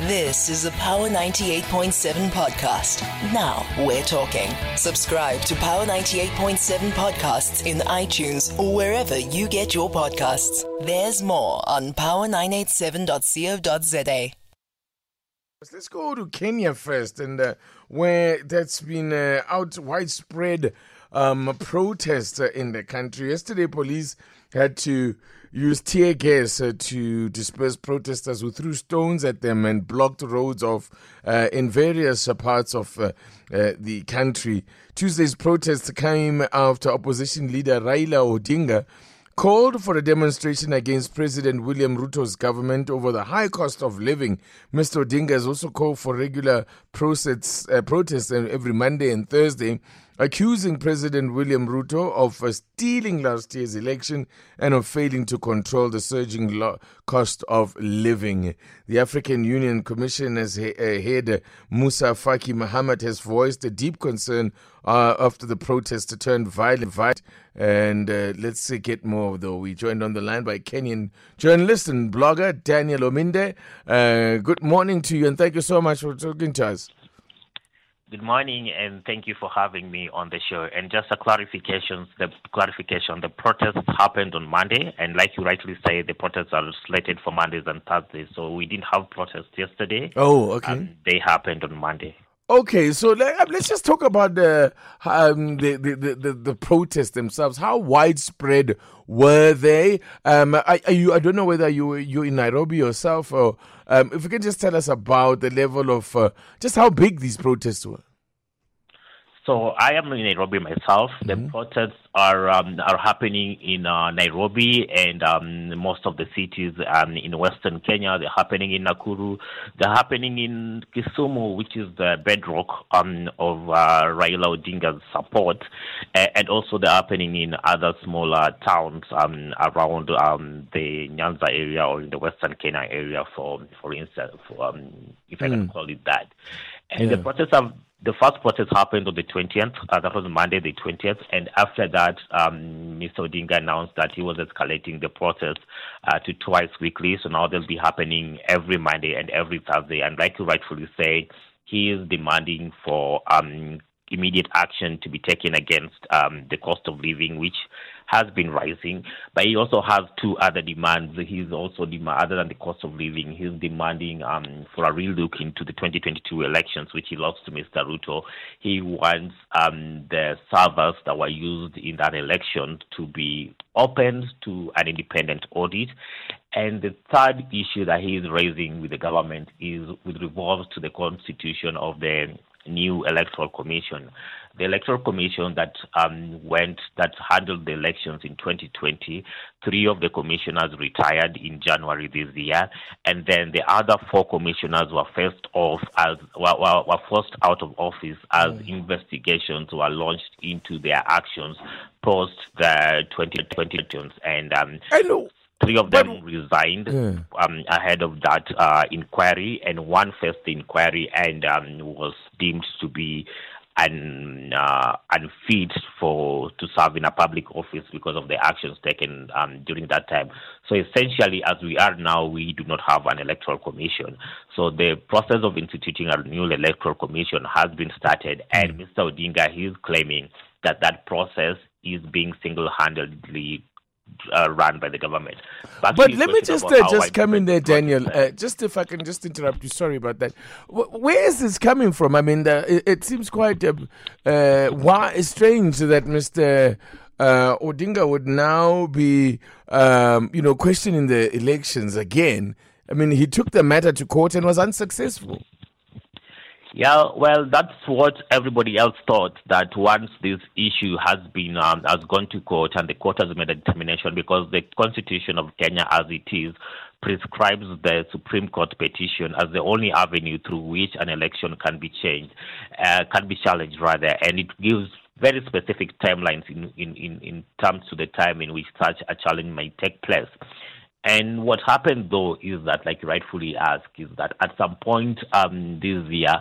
This is a Power 98.7 podcast. Now we're talking. Subscribe to Power 98.7 podcasts in iTunes or wherever you get your podcasts. There's more on power987.co.za. Let's go to Kenya first, and uh, where that's been uh, out widespread um, protest uh, in the country. Yesterday, police had to use tear gas uh, to disperse protesters who threw stones at them and blocked roads off uh, in various uh, parts of uh, uh, the country. Tuesday's protest came after opposition leader Raila Odinga called for a demonstration against President William Ruto's government over the high cost of living. Mr. Odinga has also called for regular protests, uh, protests every Monday and Thursday, accusing President William Ruto of uh, stealing last year's election and of failing to control the surging lo- cost of living. The African Union Commissioner's he- uh, head, Musa Faki Mohammed, has voiced a deep concern uh, after the protest turned violent. And uh, let's get more, though. We joined on the line by Kenyan journalist and blogger Daniel Ominde. Uh, good morning to you, and thank you so much for talking to us. Good morning, and thank you for having me on the show. And just a clarification: the clarification, the protests happened on Monday, and like you rightly say, the protests are slated for Mondays and Thursdays. So we didn't have protests yesterday. Oh, okay. they happened on Monday. Okay, so um, just talk about the, um, the, the, the, the protests themselves. How widespread were they? Um, are, are, you? I don't know whether you you in Nairobi yourself, or um, if you can just tell us about the level of uh, just how big these protests were. So I am in Nairobi myself. Mm-hmm. The protests are um, are happening in uh, Nairobi and um, most of the cities um, in Western Kenya. They're happening in Nakuru. They're happening in Kisumu, which is the bedrock um, of uh, Raila Odinga's support, and also they're happening in other smaller towns um, around um, the Nyanza area or in the Western Kenya area, for for instance, for, if I can mm. call it that. And yeah. the protests have the first protest happened on the 20th. Uh, that was Monday, the 20th. And after that, um, Mr. Odinga announced that he was escalating the protest uh, to twice weekly. So now they'll be happening every Monday and every Thursday. And like you rightfully say, he is demanding for um, immediate action to be taken against um, the cost of living, which has been rising. But he also has two other demands. He's also demand, other than the cost of living, he's demanding um, for a real look into the 2022 elections, which he lost to Mr. Ruto. He wants um, the servers that were used in that election to be opened to an independent audit. And the third issue that he is raising with the government is with regards to the constitution of the new electoral commission. The electoral commission that um, went that handled the elections in 2020, three of the commissioners retired in January this year, and then the other four commissioners were first off as were, were, were forced out of office as mm. investigations were launched into their actions post the 2020 elections. And um, Three of them but, resigned yeah. um, ahead of that uh, inquiry, and one faced the inquiry and um, was deemed to be un, uh, unfit for to serve in a public office because of the actions taken um, during that time. So essentially, as we are now, we do not have an electoral commission. So the process of instituting a new electoral commission has been started, and mm. Mr. Odinga is claiming that that process is being single-handedly uh, run by the government. But, but let me just uh, just come in there, Daniel. Uh, just if I can just interrupt you. Sorry about that. where is this coming from? I mean, the, it, it, seems quite uh, uh why strange that Mister. Uh, Odinga would now be, um, you know, questioning the elections again. I mean, he took the matter to court and was unsuccessful. Yeah, well, that's what everybody else thought that once this issue has been um, has gone to court and the court has made a determination because the constitution of Kenya, as it is, prescribes the Supreme Court petition as the only avenue through which an election can be changed, uh, can be challenged rather, and it gives very specific timelines in, in, in, in terms to the time in which such a challenge may take place. And what happened though is that, like you rightfully asked, is that at some point um, this year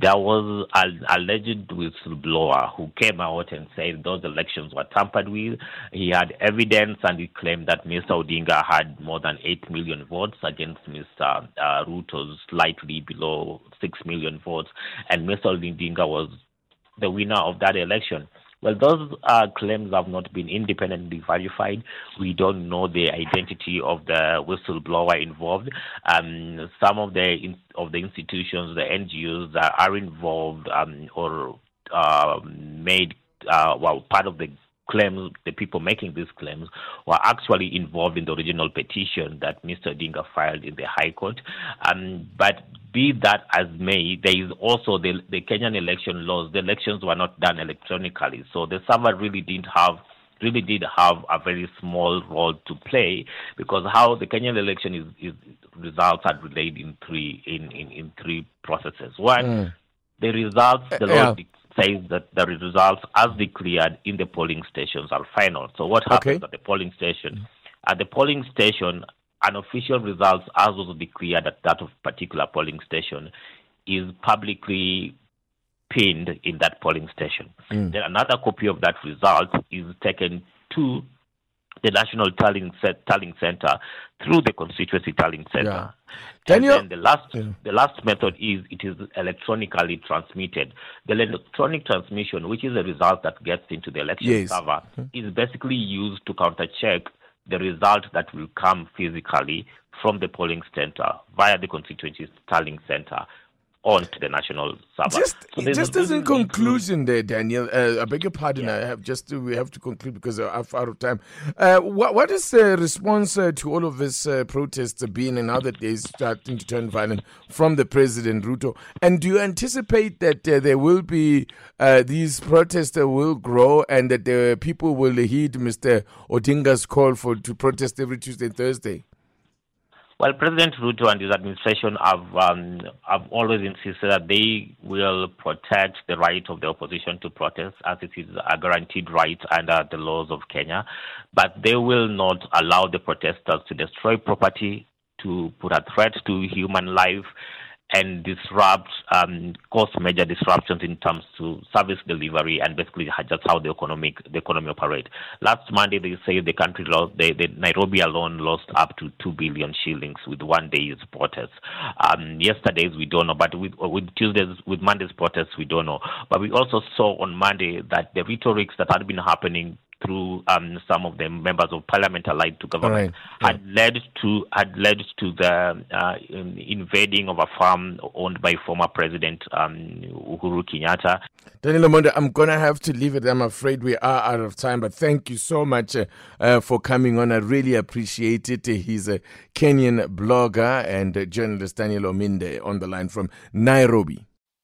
there was an alleged whistleblower who came out and said those elections were tampered with. He had evidence and he claimed that Mr. Odinga had more than 8 million votes against Mr. Uh, Ruto's slightly below 6 million votes, and Mr. Odinga was the winner of that election. Well, those uh, claims have not been independently verified. We don't know the identity of the whistleblower involved. Um, some of the of the institutions, the NGOs that are involved um, or uh, made uh, well part of the claims, the people making these claims were actually involved in the original petition that Mr. Odinga filed in the High Court. Um, but be that as may, there is also the, the Kenyan election laws. The elections were not done electronically, so the server really didn't have really did have a very small role to play because how the Kenyan election is, is results are relayed in three in, in, in three processes. One, mm. the results the uh, law says that the results as declared in the polling stations are final. So what happens okay. at the polling station? At the polling station, an official results as was declared at that of particular polling station is publicly pinned in that polling station. Mm. Then another copy of that result is taken to the National Tallying, Tallying Center through the constituency tallying center. Yeah. Daniel, and then the last yeah. the last method is it is electronically transmitted. The electronic transmission, which is a result that gets into the election yes. server, mm-hmm. is basically used to counter check the result that will come physically from the polling center via the constituency tallying center onto the national server. Just, so just as in conclusion, there, Daniel. Uh, I beg your pardon. Yeah. I have just to, we have to conclude because I'm out of time. Uh, what, what is the response uh, to all of this uh, protests being in other days starting to turn violent from the president Ruto? And do you anticipate that uh, there will be uh, these protests will grow and that the people will heed Mr. Odinga's call for to protest every Tuesday and Thursday? Well, President Ruto and his administration have um, have always insisted that they will protect the right of the opposition to protest, as it is a guaranteed right under the laws of Kenya. But they will not allow the protesters to destroy property, to put a threat to human life, and disrupt, um, cause major disruptions in terms to service delivery and basically just how the economic the economy operate. Last Monday, they say the country lost, the, the Nairobi alone lost up to two billion shillings with one day's protests. Um, yesterday's we don't know, but with with Tuesdays, with Monday's protests we don't know. But we also saw on Monday that the rhetorics that had been happening through um, some of the members of parliament allied to government right. had led to had led to the uh, invading of a farm owned by former President um, Uhuru Kenyatta. Daniel Omondi, I'm gonna have to leave it. I'm afraid we are out of time, but thank you so much uh, uh, for coming on. I really appreciate it. He's a Kenyan blogger and journalist Daniel Omondi on the line from Nairobi.